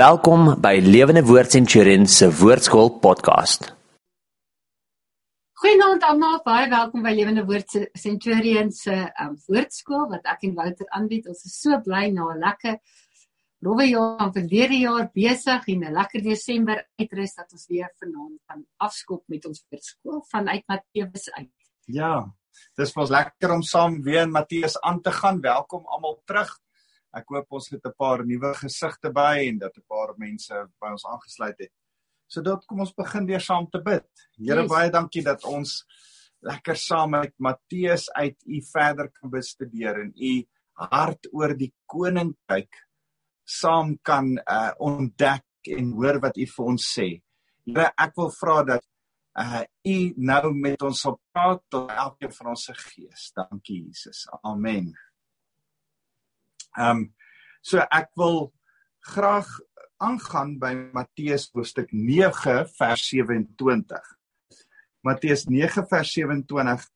Welkom by Lewende Woord Centurion se Woordskool podcast. Goeienaand almal, baie welkom by Lewende Woord Centurion se um, Woordskool wat ek en Wouter aanbied. Ons is so bly na 'n lekker rowwe jaar van verlede jaar besig en 'n lekker Desember uitrus dat ons weer vanaand kan afskop met ons Woordskool vanuit Matteus uit. Ja, dis vir ons lekker om saam weer in Matteus aan te gaan. Welkom almal terug. Ek hoop ons het 'n paar nuwe gesigte by en dat 'n paar mense by ons aangesluit het. So dit kom ons begin weer saam te bid. Here yes. baie dankie dat ons lekker saam met Matteus uit u verder kan bestudeer en u hart oor die koninkryk saam kan uh, ontdek en hoor wat u vir ons sê. Here, ek wil vra dat uh u nou met ons sal praat tot elkeen van ons se gees. Dankie Jesus. Amen. Ehm um, so ek wil graag aangaan by Matteus hoofstuk 9 vers 27. Matteus 9 vers 27.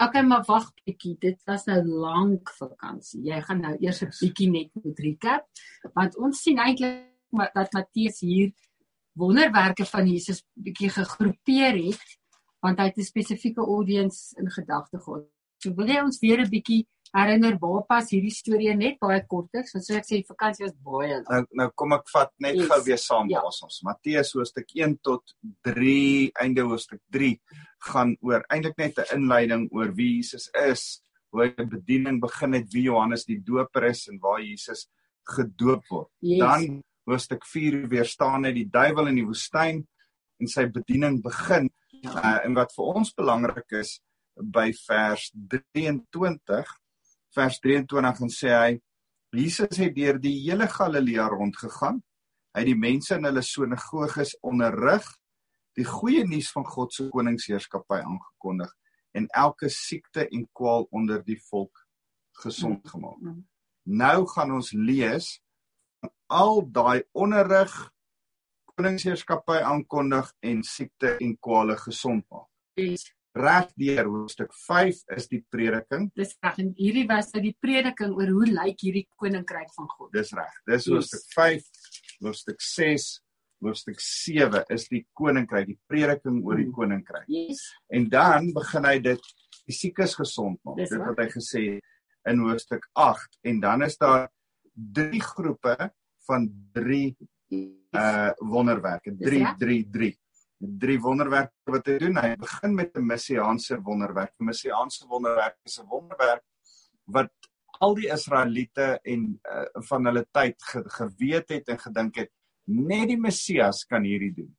Okay, maar wag bietjie. Dit was nou lank vakansie. Jy gaan nou eers 'n bietjie net moet recap want ons sien eintlik dat Matteus hier wonderwerke van Jesus bietjie gegroepeer het want hy het 'n spesifieke audience in gedagte gehad. So wil jy ons weer 'n bietjie herinner waar pas hierdie storie net baie kortliks want so ek sê die vakansie was baie lank. Nou nou kom ek vat net yes. gou weer saam ja. ons. Matteus hoofstuk 1 tot 3 einde hoofstuk 3 gaan oor eintlik net 'n inleiding oor wie Jesus is, hoe hy bediening begin het, wie Johannes die Doper is en waar Jesus gedoop word. Yes. Dan hoofstuk 4 weer staan hy die duiwel in die woestyn en sy bediening begin. Ja. Uh, en wat vir ons belangrik is by vers 23 vers 23 en sê hy Jesus het deur die hele Galilea rondgegaan. Hy het die mense in hulle sinagoges onderrig, die goeie nuus van God se koningsheerskappy aangekondig en elke siekte en kwaal onder die volk gesond gemaak. Nou gaan ons lees al daai onderrig koningsheerskappy aankondig en siekte en kwale gesond maak reg deur hoofstuk 5 is die prediking. Dis reg en hierdie was uit die prediking oor hoe lyk hierdie koninkryk van God. Dis reg. Dis yes. hoofstuk 5, hoofstuk 6, hoofstuk 7 is die koninkryk, die prediking oor die mm. koninkryk. Yes. En dan begin hy dit die siekes gesond maak. Dis wat hy gesê in hoofstuk 8 en dan is daar drie groepe van drie uh wonderwerke. 3 3 3 drie wonderwerke wat hy doen. Hy begin met 'n messiaanse wonderwerk. 'n Messiaanse wonderwerk is 'n wonderwerk wat al die Israeliete en uh, van hulle tyd ge geweet het en gedink het net die Messias kan hierdie doen.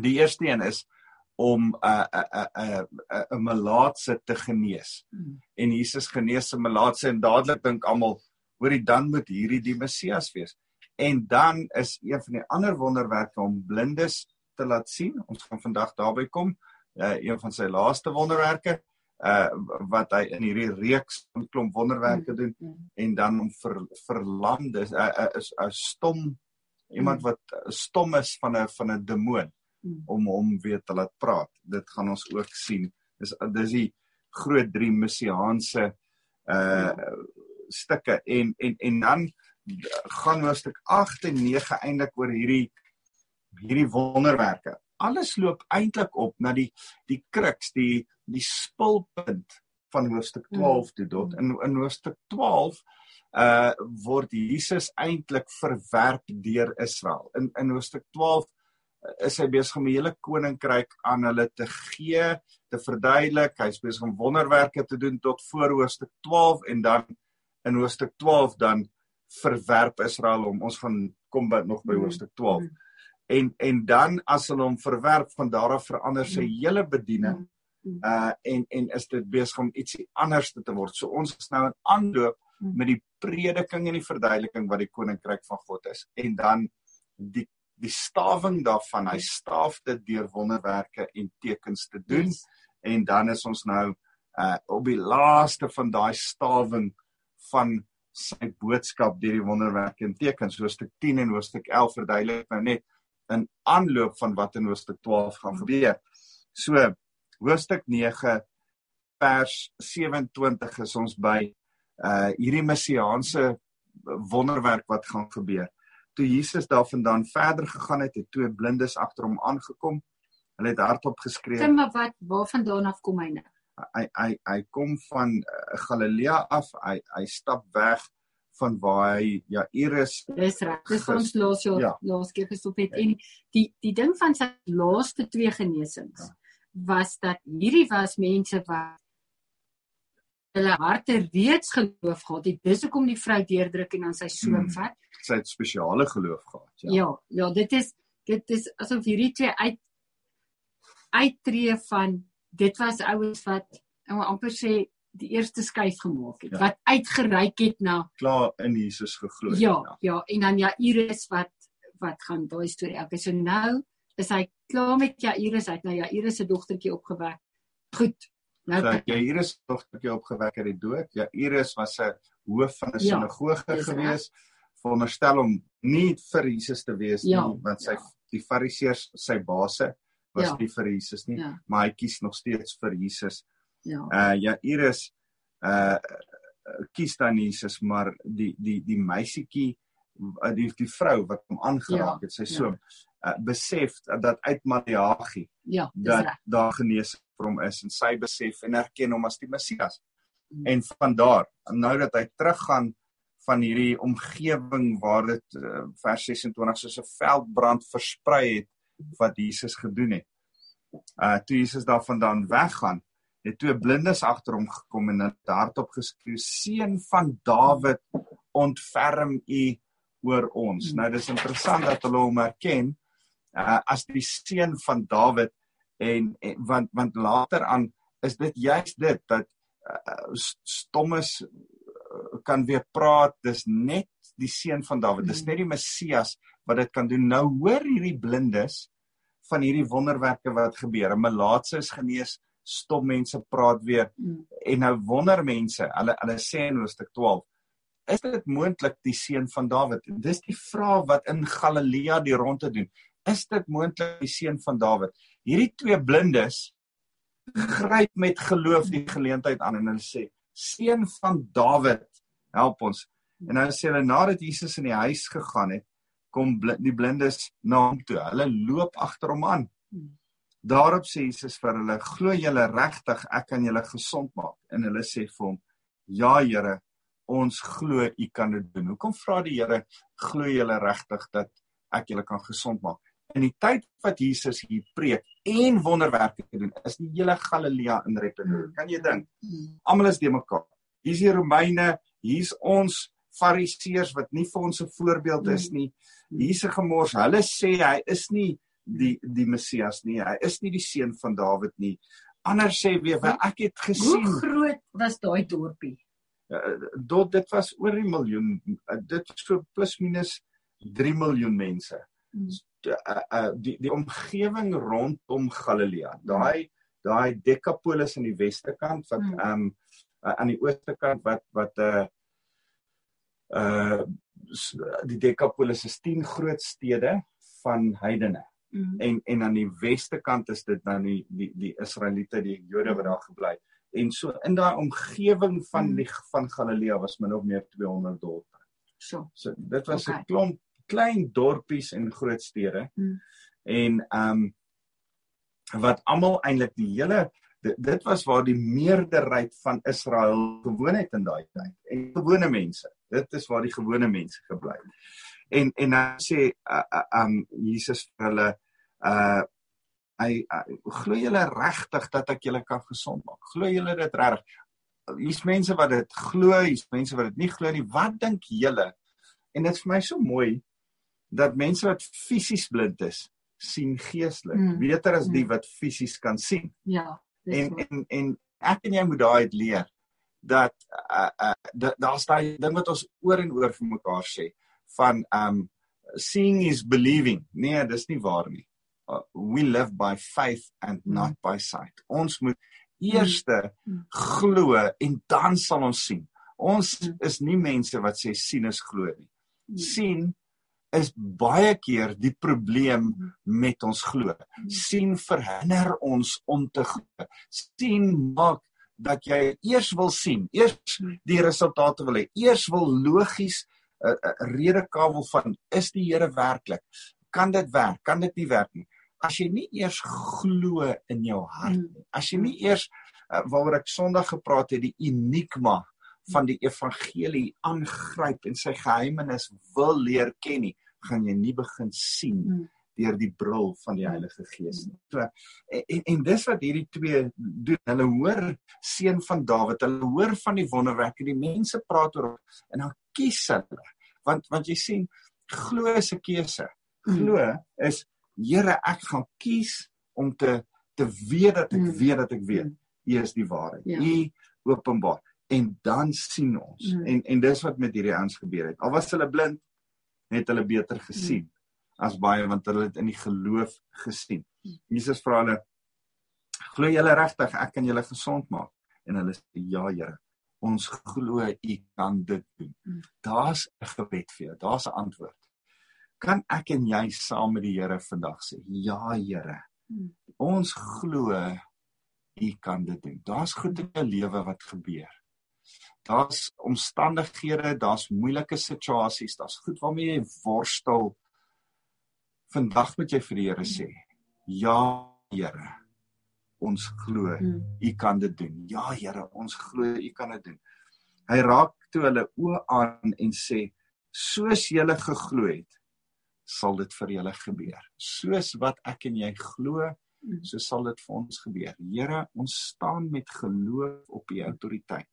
Die eerste een is om 'n 'n 'n 'n 'n malaatse te genees. Hmm. En Jesus genees 'n malaatse en dadelik dink almal, hoorie dan moet hierdie die Messias wees. En dan is een van die ander wonderwerke om blindes te laat sien. Ons gaan vandag daarby kom. Uh een van sy laaste wonderwerke uh wat hy in hierdie reeks van klomp wonderwerke doen mm, mm. en dan om vir verlamde is 'n uh, is 'n stom iemand mm. wat stom is van 'n van 'n demoon om hom weer te laat praat. Dit gaan ons ook sien. Dis dis die groot drie messiaanse uh stukke en en en dan gaan hoofstuk 8 en 9 eintlik oor hierdie hierdie wonderwerke. Alles loop eintlik op na die die kruks, die die spulpunt van hoofstuk 12 toe tot in in hoofstuk 12 uh word Jesus eintlik verwerp deur Israel. In in hoofstuk 12 uh, is hy besig om die hele koninkryk aan hulle te gee, te verduidelik. Hy's besig om wonderwerke te doen tot voor hoofstuk 12 en dan in hoofstuk 12 dan verwerp Israel hom. Ons gaan kom by nog by mm. hoofstuk 12. Mm en en dan as hulle hom verwerp van daar af verander sy mm. hele bediening mm. uh en en is dit besig om ietsie anders te word. So ons is nou in aanloop mm. met die prediking en die verduideliking wat die koninkryk van God is en dan die die stawing daarvan hy staaf dit deur wonderwerke en tekens te doen yes. en dan is ons nou uh op die laaste van daai stawing van sy boodskap deur die wonderwerke en tekens hoofstuk 10 en hoofstuk 11 verduidelik nou net in aanloop van wat in hoofstuk 12 gaan gebeur. So hoofstuk 9 vers 27 is ons by uh hierdie messiaanse wonderwerk wat gaan gebeur. toe Jesus daarvandaan verder gegaan het, het twee blindes agter hom aangekom. Hulle het hardop geskree. Sê maar wat waarvandaan af kom hy nou? Hy hy hy kom van uh, Galilea af. Hy hy stap weg van waar hy Jairus Dis reg. Dis ons laas jaar ja. laas keer gestop het en die die ding van sy laaste twee genesings ja. was dat hierdie was mense wat hulle harte reeds geloof gehad het. Dis hoekom die vrou deurdruk en aan sy soon hmm. vat. Sy het spesiale geloof gehad. Ja. Ja, ja, dit is dit is asof hierdie twee uit uittreë van dit was ouens wat ou amper sê die eerste skuif gemaak het ja. wat uitgereik het na klaar in Jesus geglo het. Ja, ja, ja, en dan Jairus wat wat gaan daai storie. Okay, so nou is hy klaar met Jairus uit. Nou Jairus se dogtertjie opgewek. Goed. Nou so, Jairus se dogtertjie opgewek uit die dood. Jairus was 'n hoof van 'n ja, sinagoge gewees. Veronderstel om nie vir Jesus te wees ja, nie, want sy ja. die Fariseërs sy baase was ja. nie vir Jesus nie, ja. maar hy kies nog steeds vir Jesus. Ja. Uh ja, Iris uh kies dan Jesus, maar die die die meisietjie uh, die die vrou wat hom aangeraak ja. het, sy so ja. uh, besef dat uit Maleagi ja, dat daar genesing vir hom is en sy besef en erken hom as die Messias. Mm. En van daar, nou dat hy teruggaan van hierdie omgewing waar dit uh, vers 26 soos 'n veldbrand versprei het wat Jesus gedoen het. Uh toe Jesus daarvandaan weggaan, het twee blindes agter hom gekom en het hardop geskreeu: "Seun van Dawid, ontferm U oor ons." Nou dis interessant dat hulle hom erken uh as die seun van Dawid en, en want want later aan is dit juist dit dat uh, stommes uh, kan weer praat. Dis net die seun van Dawid. Dis net die Messias wat dit kan doen. Nou hoor hierdie blindes van hierdie wonderwerke wat gebeur. 'n Melaatse is genees, stom mense praat weer mm. en nou wonder mense, hulle hulle sê in Hoofstuk 12, is dit moontlik die seun van Dawid? Dis die vraag wat in Galilea die ronde doen. Is dit moontlik die seun van Dawid? Hierdie twee blindes gryp met geloof die geleentheid aan en hulle sê: "Seun van Dawid, help ons." En dan sê hulle nadat Jesus in die huis gegaan het, kom bl die blindes na hom toe. Hulle loop agter hom aan. Daarop sê Jesus vir hulle: "Glo julle regtig ek kan julle gesond maak?" En hulle sê vir hom: "Ja, Here, ons glo U kan dit doen." Hoekom vra die Here: "Glo julle regtig dat ek julle kan gesond maak?" In die tyd wat Jesus hier preek en wonderwerke doen, is die hele Galilea in repetisie. Kan jy dink? Almal is de mekaar. Hier's die Romeine, hier's ons fariseërs wat nie vir ons 'n voorbeeld is nie. Hierse gemors, hulle sê hy is nie die die Messias nie. Hy is nie die seun van Dawid nie. Ander sê weer, ek het gesien Hoe groot was daai dorpie? Uh, tot dit was oor 'n miljoen. Uh, dit so plus minus 3 miljoen mense. Hmm. Uh, uh, die die omgewing rondom Galilea. Daai daai Decapolis aan die weste kant wat hmm. ehm um, uh, aan die ooste kant wat wat 'n uh, uh die Decapolis is 10 groot stede van heidene. Mm. En en aan die weste kant is dit dan die die die Israeliete, die Jode wat daar gebly het. En so in daai omgewing van mm. die van Galilea was min of meer 200 dorpe. So. So dit was 'n okay. klomp klein dorpies en groot stede. Mm. En ehm um, wat almal eintlik die hele dit, dit was waar die meerderheid van Israel gewoon het in daai tyd en gewone mense dit is waar die gewone mense gebly het en en dan sê uh, uh, um Jesus vir hulle uh hy uh, glo julle regtig dat ek julle kan gesond maak? Glo julle dit reg hier's mense wat dit glo hier's mense wat dit nie glo nie. Wat dink julle? En dit is vir my so mooi dat mense wat fisies blind is sien geestelik. Mm. beter as die mm. wat fisies kan sien. Ja en en en ek en jy moet daai leer dat uh, uh daar's daai ding wat ons oor en oor vir mekaar sê van um seeing is believing. Nee dis nie waar nie uh, we live by faith and not mm. by sight ons moet eerste mm. glo en dan sal ons sien ons mm. is nie mense wat sê sien is glo nie mm. sien is baie keer die probleem met ons glo. sien verhinder ons om te glo. sien maak dat jy eers wil sien, eers die resultate wil hê, eers wil logies 'n 'n redekabel van is die Here werklik? Kan dit werk? Kan dit nie werk nie? As jy nie eers glo in jou hart nie. As jy nie eers uh, waaroor ek Sondag gepraat het, die enigma van die evangelie aangryp en sy geheimenis wil leer ken nie, gaan jy nie begin sien hmm. deur die bril van die Heilige Gees nie. So en en dis wat hierdie twee doen. Hulle hoor seun van Dawid, hulle hoor van die wonderwerke, die mense praat oor en dan kies hulle. Want want jy sien glo is 'n keuse. Glo is Here, ek gaan kies om te te weet dat ek weet dat ek weet U is die waarheid. Ja. U openbaar en dan sien ons. Mm. En en dis wat met hierdie ouens gebeur het. Al was hulle blind, het hulle beter gesien mm. as baie want hulle het in die geloof gesien. Mm. Jesus vra hulle: "Glo julle regtig ek kan julle gesond maak?" En hulle sê: "Ja, Here. Ons glo U kan dit doen." Mm. Daar's 'n gebed vir jou. Daar's 'n antwoord. Kan ek en jy saam met die Here vandag sê: "Ja, Here. Mm. Ons glo U kan dit doen." Daar's goed in jou lewe wat gebeur daar's omstandighede, daar's moeilike situasies, daar's goed waarmee jy worstel. Vandag moet jy vir die Here sê: "Ja, Here, ons glo hmm. U kan dit doen. Ja, Here, ons glo U kan dit doen." Hy raak toe hulle oë aan en sê: "Soos julle geglo het, sal dit vir julle gebeur. Soos wat ek en jy glo, hmm. so sal dit vir ons gebeur. Here, ons staan met geloof op U autoriteit.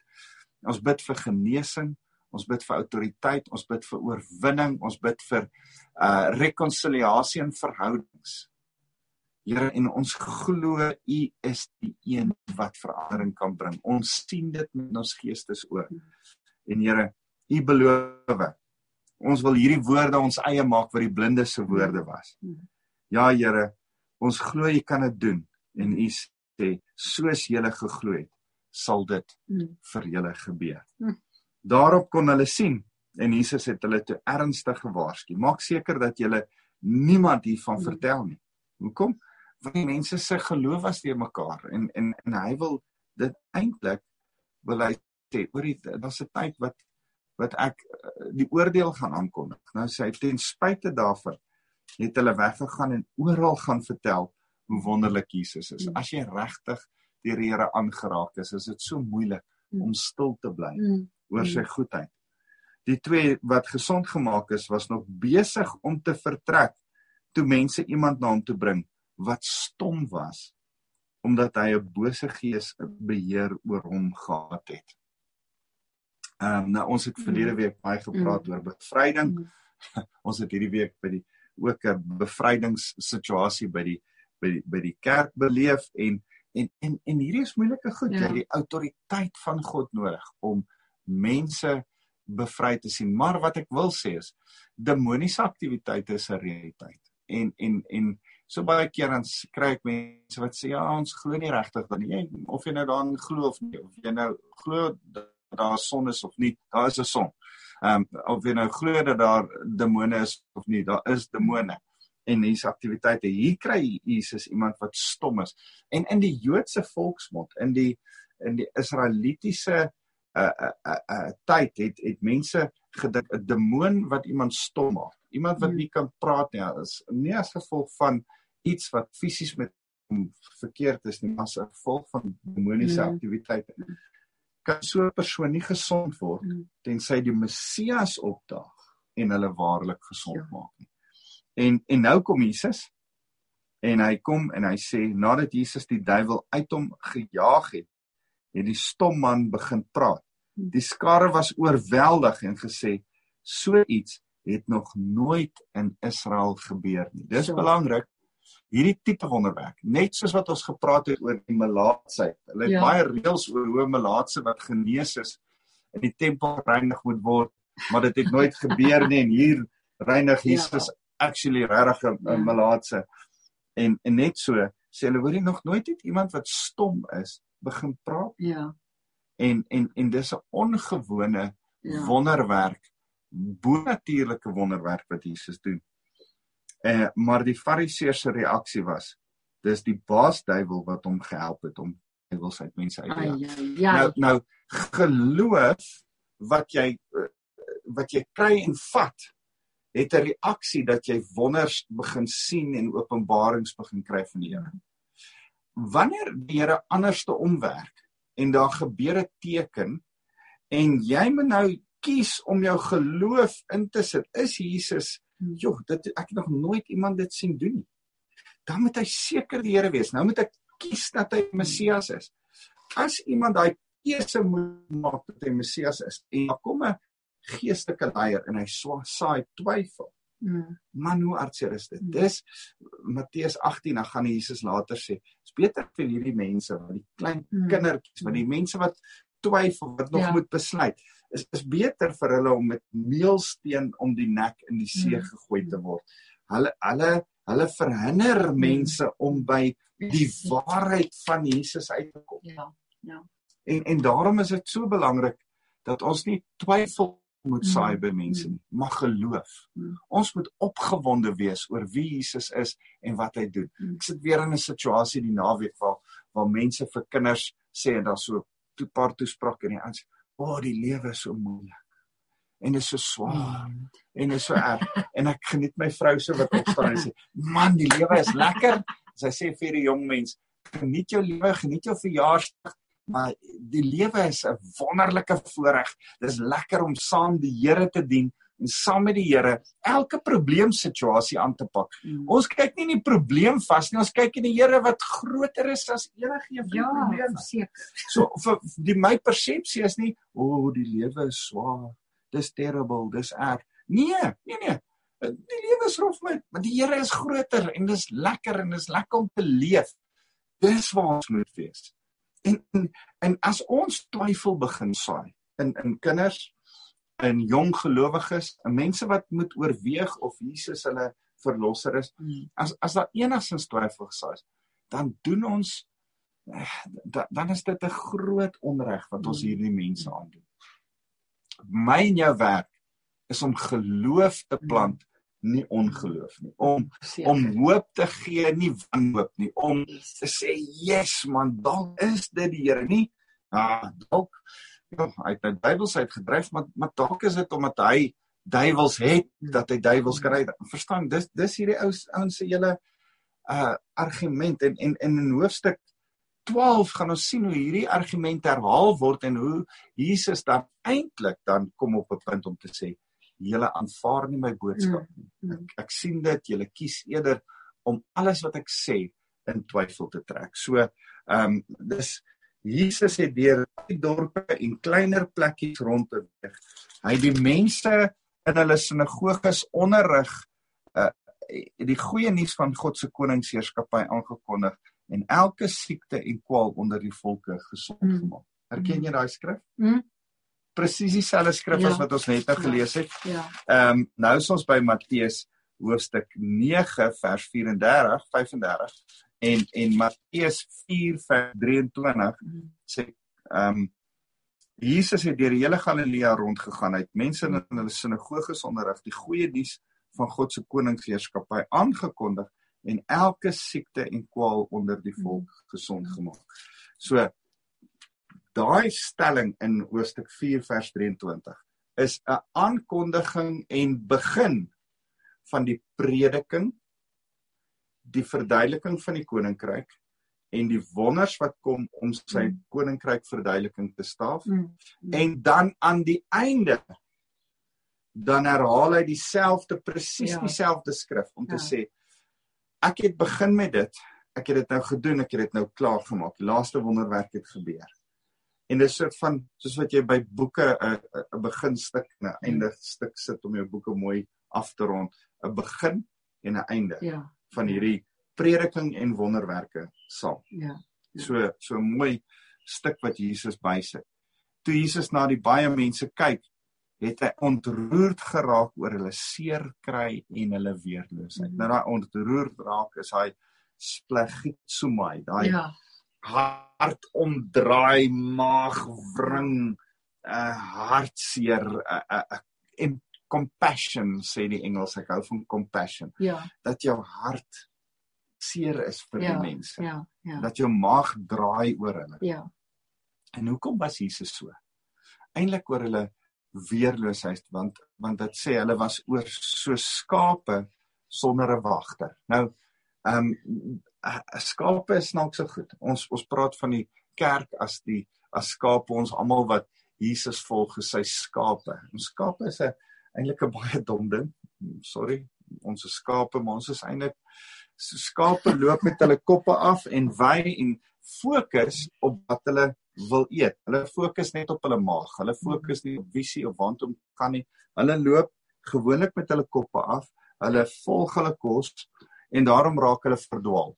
Ons bid vir genesing, ons bid vir autoriteit, ons bid vir oorwinning, ons bid vir uh rekonsiliasie in verhoudings. Here, en ons glo U is die een wat verandering kan bring. Ons sien dit met ons geestesoë. En Here, U beloof ons wil hierdie woorde ons eie maak wat die blinde se woorde was. Ja Here, ons glo U kan dit doen en U sê soos jy gele geglo het, sal dit mm. vir julle gebeur. Mm. Daarop kon hulle sien en Jesus het hulle toe ernstig gewaarsku. Maak seker dat julle niemand hiervan mm. vertel nie. Hoekom? Want die mense se geloof was te mekaar en en en hy wil dit eintlik wil hy sê oor die daar's 'n tyd wat wat ek eh, die oordeel gaan aankondig. Nou sê hy ten spyte daarvan het hulle weggegaan en oral gaan vertel hoe wonderlik Jesus is. Mm. As jy regtig deur die Here aangeraak is, is dit so moeilik mm. om stil te bly mm. oor sy goedheid. Die twee wat gesond gemaak is, was nog besig om te vertrek toe mense iemand na hom toe bring wat stom was omdat hy 'n bose gees beheer oor hom gehad het. Ehm um, nou ons het verlede week baie gepraat oor bevryding. ons het hierdie week by die ook 'n bevrydingssituasie by die by die by die kerk beleef en En en en hierdie is moeilike goed. Ja. Jy het die autoriteit van God nodig om mense bevry te sien. Maar wat ek wil sê is demoniese aktiwiteite is 'n realiteit. En en en so baie keer dan kry ek mense wat sê ja, ons glo nie regtig dan jy of jy nou daarin glo of nie. Of jy nou glo dat daar son is of nie, daar is 'n son. Ehm um, of jy nou glo dat daar demone is of nie, daar is demone en hier's aktiwiteite. Hier kry Jesus iemand wat stom is. En in die Joodse volksmond, in die in die Israelitiese uh uh uh, uh tyd het het mense gedink 'n demoon wat iemand stom maak. Iemand wat hmm. nie kan praat nie, is nie as gevolg van iets wat fisies met verkeerd is nie, maar as gevolg van demoniese hmm. aktiwiteite. Kan so 'n persoon nie gesond word hmm. tensy die Messias opdaag en hulle waarlik gesond ja. maak nie. En en nou kom Jesus en hy kom en hy sê nadat Jesus die duiwel uit hom gejaag het, het die stom man begin praat. Die skare was oorweldig en gesê so iets het nog nooit in Israel gebeur nie. Dis so. belangrik hierdie tipe wonderwerk, net soos wat ons gepraat het oor die melaatsheid. Hulle het ja. baie reëls oor hoe melaatse wat genees is in die tempel reinig moet word, maar dit het nooit gebeur nie en hier reinig ja. Jesus ja actually regtig 'n ja. malaatse en en net so sê hulle hoor jy nog nooit het iemand wat stom is begin praat ja en en en dis 'n ongewone ja. wonderwerk bonatuurlike wonderwerk wat Jesus doen eh maar die fariseërs se reaksie was dis die baasduiwel wat hom gehelp het om duiwels uit mense uit te jaag ja, nou nou geloof wat jy wat jy kry en vat het 'n reaksie dat jy wonders begin sien en openbarings begin kry van die Here. Wanneer die Here anderste omwerk en daar gebeur 'n teken en jy moet nou kies om jou geloof in te sit, is Jesus, joh, dit ek het nog nooit iemand dit sien doen nie. Dan moet hy seker die Here wees. Nou moet ek kies dat hy Messias is. As iemand daai keuse moet maak dat hy Messias is en dan kom 'n geestelike leier en hy saai twyfel. Mm. Man hoe hartseer is dit. Mm. Dis Matteus 18 dan gaan Jesus later sê, is beter vir hierdie mense, vir die klein mm. kindertjies, vir die mense wat twyfel, wat nog ja. moet besluit. Is is beter vir hulle om met meelsteen om die nek in die see mm. gegooi te word. Hulle hulle hulle verhinder mm. mense om by die waarheid van Jesus uit te kom. Ja. Ja. En en daarom is dit so belangrik dat ons nie twyfel moet saai by mense nie, maar geloof. Ons moet opgewonde wees oor wie Jesus is en wat hy doen. Ek sit weer in 'n situasie die naweek waar waar mense vir kinders sê en daar so 'n paar toesprake en die aan "O, oh, die lewe is so moeilik." En dit is so swaar en dit is so erg. En ek geniet my vrou se wat opstaan en sê, "Man, die lewe is lekker." Sy sê vir die jong mens, "Geniet jou lewe, geniet jou verjaarsdag." maar die lewe is 'n wonderlike voorreg. Dit is lekker om saam die Here te dien en saam met die Here elke probleemsituasie aan te pak. Mm. Ons kyk nie in die probleem vas nie, ons kyk in die Here wat groter is as enige ja, probleem. Seker. So vir die my persepsie is nie o, oh, die lewe is swaar. Dis terrible, dis erg. Nee, nee nee. Die lewe is rof met, maar die Here is groter en dis lekker en dis lekker om te leef. Dis waar ons moet wees. En en as ons twyfel begin saai in in kinders, in jong gelowiges, in mense wat moet oorweeg of Jesus hulle verlosser is, hmm. as as daar enigsins twyfel gesaai is, dan doen ons eh, dan is dit 'n groot onreg wat ons hmm. hierdie mense aandoen. My en jou werk is om geloof te plant hmm nie ongeloof nie om Seker. om hoop te gee nie wanhoop nie om te sê yes man dalk is dit die Here nie ah dalk ja hy het duiwels uitgedryf maar maar dalk is dit omdat hy duiwels het dat hy duiwels kry verstaan dis dis hierdie ou ouens se hele uh argument en en in 'n hoofstuk 12 gaan ons sien hoe hierdie argument herhaal word en hoe Jesus dan eintlik dan kom op 'n punt om te sê julle aanvaar nie my boodskap nie. Mm, mm. Ek, ek sien dit julle kies eerder om alles wat ek sê in twyfel te trek. So, ehm um, dis Jesus het deur die dorpe en kleiner plekkies rond te weg. Hy die mense in hulle sinagoges onderrig uh die goeie nuus van God se koningsheerskappy aangekondig en elke siekte en kwaal onder die volke gesond mm. gemaak. Herken jy daai skrif? Mm presies dieselfde skrif ja. as wat ons net nou gelees het. Ja. Ehm um, nou is ons by Matteus hoofstuk 9 vers 34, 35 en en Matteus 4 vers 23 mm. sê ehm um, Jesus het deur die hele Galilea rondgegaan. Hy het mense in hulle sinagoges onderrig, die goeie nuus van God se koningsheerskappy aangekondig en elke siekte en kwaal onder die volk gesond gemaak. So daai stelling in hoofstuk 4 vers 23 is 'n aankondiging en begin van die prediking die verduideliking van die koninkryk en die wonders wat kom om sy mm. koninkryk verduideliking te staaf mm. Mm. en dan aan die einde dan herhaal hy dieselfde presies ja. dieselfde skrif om ja. te sê ek het begin met dit ek het dit nou gedoen ek het dit nou klaar gemaak die laaste wonderwerk het gebeur en dis soort van soos wat jy by boeke 'n 'n beginstuk en 'n einde stuk sit om jou boeke mooi af te rond 'n begin en 'n einde ja. Van hierdie prediking en wonderwerke saam. Ja. So so 'n mooi stuk wat Jesus bysit. Toe Jesus na die baie mense kyk, het hy ontroerd geraak oor hulle seer kry en hulle weerloosheid. Mm -hmm. Nou daai ontroerd raak is hy splegitsomai, daai ja hart omdraai, maag wring, 'n uh, hartseer, 'n uh, uh, uh, en compassion sê die Engels, ek hou van compassion. Ja. Dat jou hart seer is vir ja, die mense. Ja, ja. Dat jou maag draai oor hulle. Ja. En hoekom was Jesus so? Eintlik oor hulle weerloosheid want want dit sê hulle was oor so skape sonder 'n wagter. Nou ehm um, skape is snaaks so goed. Ons ons praat van die kerk as die as skape ons almal wat Jesus volg is sy skape. Ons skape is 'n eintlik 'n baie dom ding. Sorry, ons is skape, maar ons is eintlik so skape loop met hulle koppe af en wy en fokus op wat hulle wil eet. Hulle fokus net op hulle maag. Hulle fokus nie op visie of waant om gaan nie. Hulle loop gewoonlik met hulle koppe af. Hulle volg hulle kos en daarom raak hulle verdwaal.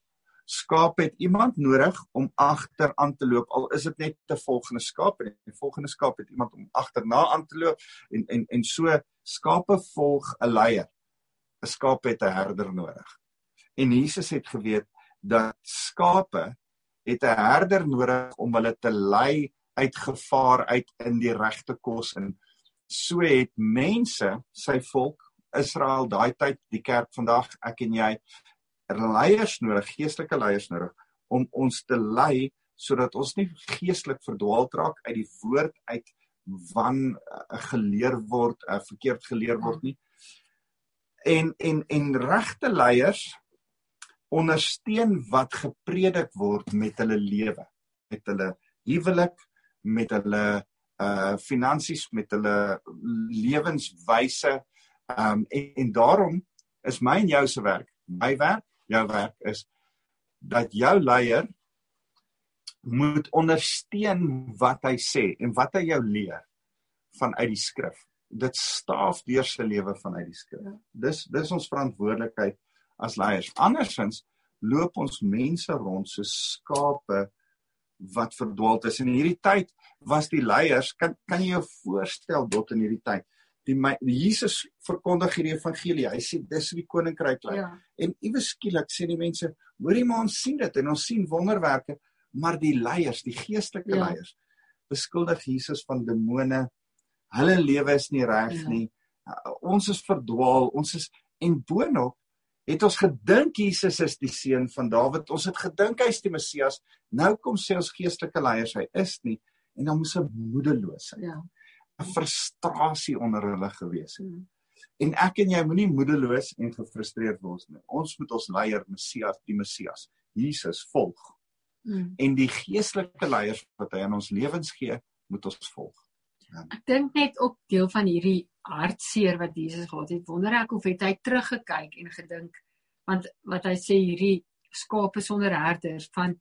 Skaap het iemand nodig om agteraan te loop al is dit net 'n volgende skaap en die volgende skaap het iemand om agterna aan te loop en en en so skape volg 'n leier. 'n Skaap het 'n herder nodig. En Jesus het geweet dat skape het 'n herder nodig om hulle te lei uit gevaar uit in die regte kos en so het mense sy volk Israel daai tyd die kerk vandag ek en jy leiers nodig, geestelike leiers nodig om ons te lei sodat ons nie geestelik verdwaal raak uit die woord uit wan uh, geleer word, uh, verkeerd geleer word nie. En en en regte leiers ondersteun wat gepredik word met hulle lewe, met hulle huwelik, met hulle uh finansies, met hulle lewenswyse. Um en, en daarom is my en jou se werk, my werk jou werk is dat jou leier moet ondersteun wat hy sê en wat hy jou leer vanuit die skrif. Dit staaf deur sy lewe vanuit die skrif. Dis dis ons verantwoordelikheid as leiers. Andersins loop ons mense rond so skape wat verdwaal is. In hierdie tyd was die leiers kan kan jy jou voorstel tot in hierdie tyd die, my, Jesus verkondig hierdie evangelie. Hy sê dis die koninkryk lyk. Ja. En iewes skielik sê die mense, hoorie maar ons sien dit en ons sien wonderwerke, maar die leiers, die geestelike ja. leiers beskuldig Jesus van demone. Hulle lewe is nie reg ja. nie. Uh, ons is verdwaal. Ons is en boonop het ons gedink Jesus is die seun van Dawid. Ons het gedink hy is die Messias. Nou kom sê ons geestelike leiers hy is nie en dan moes hy moedeloos wees. Ja. 'n frustrasie onder hulle gewees het. Hmm. En ek en jy moenie moedeloos en gefrustreerd word nie. Ons moet ons leier Messias, die Messias, Jesus volg. Mm. En die geestelike leiers wat hy aan ons lewens gee, moet ons volg. Ja. Ek dink net ook deel van hierdie hartseer wat Jesus gehad het, wonder ek of het hy teruggekyk en gedink want wat hy sê hierdie skape sonder herders van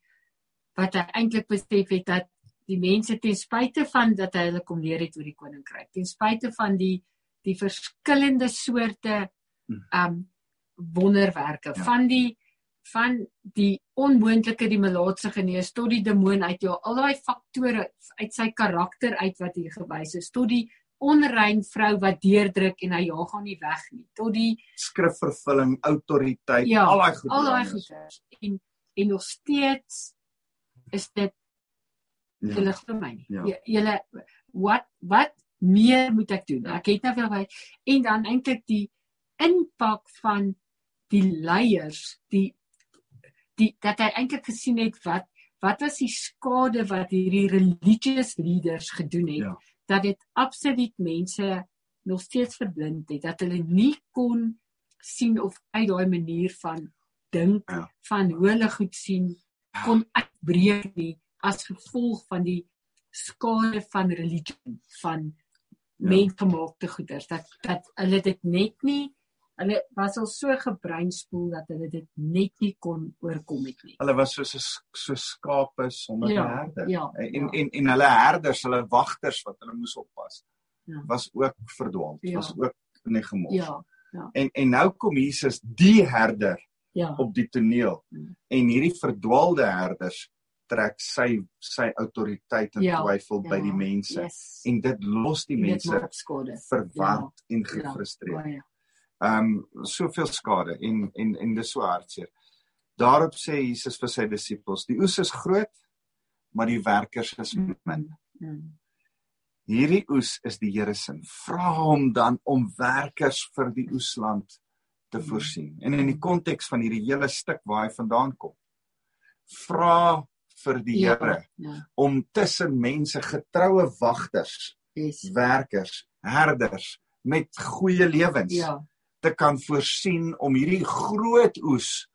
wat hy eintlik besef het dat die mense ten spyte van dat hy hulle kom leer het oor die koninkryk ten spyte van die die verskillende soorte hm. um wonderwerke ja. van die van die onmoontlike die melaatse genees tot die demoon uit jou al daai faktore uit sy karakter uit wat hier gewys is tot die onrein vrou wat deurdruk en hy jaag haar nie weg nie tot die skrifvervulling autoriteit ja, al daai goed al daai goed en en nog steeds is dit Ja. Julle vir my. Ja. Julle wat wat meer moet ek doen? Ek het nou wel by en dan eintlik die impak van die leiers, die die dat hy eintlik gesien het wat wat was die skade wat hierdie religious leaders gedoen het ja. dat dit absoluut mense nog steeds verblind het dat hulle nie kon sien of uit daai manier van dink ja. van hoe hulle goed sien kon uitbreek nie as gevolg van die skade van religie van ja. mensgemaakte goeders dat dat hulle dit net nie hulle was al so gebreinspoel dat hulle dit net nie kon oorkom het nie. Hulle was soos so skape sonder ja, herder. Ja, en, ja. en en hulle herders, hulle wagters wat hulle moes oppas. Ja. was ook verdwaald. Ja. Was ook nie gemors. Ja. Ja. En en nou kom Jesus die herder ja. op die toneel. Ja. En hierdie verdwaalde herders trek sy sy autoriteit in ja, twyfel ja, by die mense yes. en dit los die mense verward ja, en ja, gefrustreerd. Ja, ehm um, soveel skade en en en dis so hartseer. Daarop sê Jesus vir sy disippels: "Die oes is groot, maar die werkers is mm, min." Mm, mm. Hierdie oes is die Here se. Vra hom dan om werkers vir die oesland te mm. voorsien. En in die konteks van hierdie hele stuk waar hy vandaan kom, vra vir die ja, Here ja. om tussen mense getroue wagters, yes. werkers, herders met goeie lewens Ja. te kan voorsien om hierdie groot oes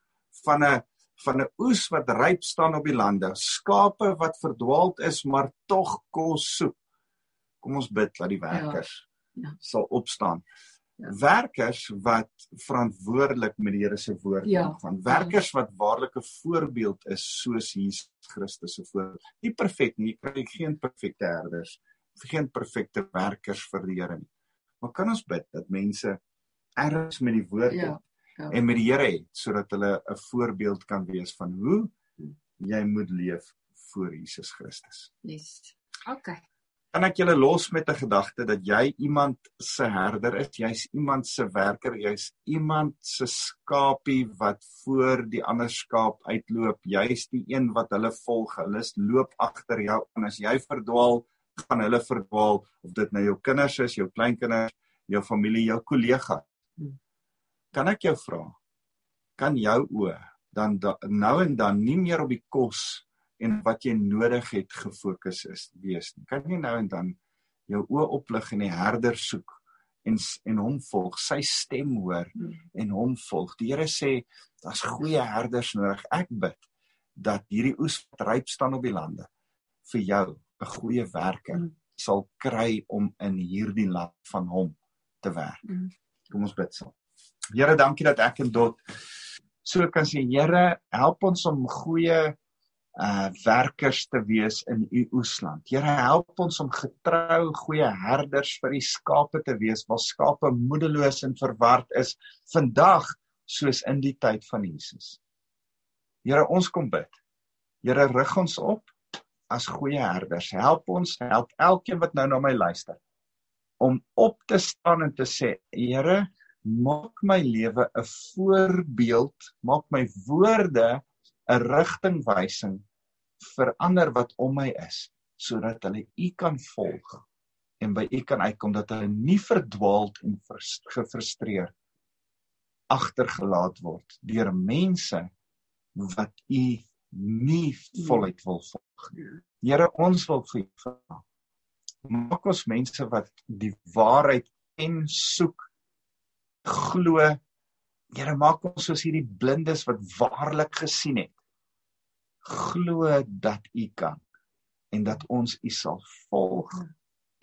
van 'n van 'n oes wat ryp staan op die lande, skape wat verdwaald is maar tog kos soek. Kom ons bid dat die werkers Ja. sal opstaan. Ja. Werkers wat verantwoordelik met die Here se woord Ja. omgaan. Werkers wat waarlik 'n voorbeeld is soos Jesus Christus se voorbeeld. Nie perfek nie, jy kry geen perfekte herders, geen perfekte werkers vir die Here nie. Maar kan ons bid dat mense erns met die woord Ja, het ja. en met die Here het sodat hulle 'n voorbeeld kan wees van hoe jy moet leef voor Jesus Christus. Yes. Okay. Kan ek julle los met 'n gedagte dat jy iemand se herder is, jy's iemand se werker, jy's iemand se skapie wat voor die ander skaap uitloop. Jy's die een wat hulle volg. Hulle loop agter jou en as jy verdwaal, gaan hulle verdwaal of dit nou jou kinders is, jou kleinkinders, jou familie, jou kollega. Kan ek jou vra? Kan jou oë dan da, nou en dan nie meer op die kos en wat jy nodig het gefokus is wees nie. Kan jy nou en dan jou oë oplig en die herder soek en en hom volg, sy stem hoor en hom volg. Die Here sê daar's goeie herders nodig. Ek bid dat hierdie oes wat ryp staan op die lande vir jou 'n goeie werker Mm. sal kry om in hierdie land van hom te werk. Mm. Kom ons bid saam. Here, dankie dat ek en Dot so kan sê, Here, help ons om goeie uh werkers te wees in u oesland. Here help ons om getrou goeie herders vir die skape te wees waar skape moedeloos en verward is vandag soos in die tyd van Jesus. Here ons kom bid. Here rig ons op as goeie herders. Help ons, help elkeen wat nou na my luister om op te staan en te sê, Here, maak my lewe 'n voorbeeld, maak my woorde 'n rigtingwysing vir ander wat om my is sodat hulle u kan volg en by u kan uitkom dat hulle nie verdwaald en gefrustreerd agtergelaat word deur mense wat u nie voluit wil volg nie. Here ons wil vir u vra maak ons mense wat die waarheid en soek glo Here maak ons soos hierdie blindes wat waarlik gesien het glo dat u kan en dat ons u sal volg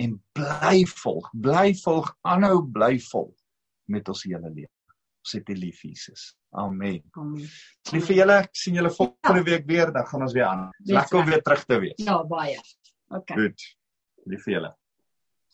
en bly volg bly volg aanhou bly volg met ons hele lewe. Ons het u lief Jesus. Amen. Amen. lief vir julle? Ek sien julle volgende week weer dan gaan ons weer aan. Lekker om weer terug. te wees. Ja, baie. Okay. goed. Lief vir julle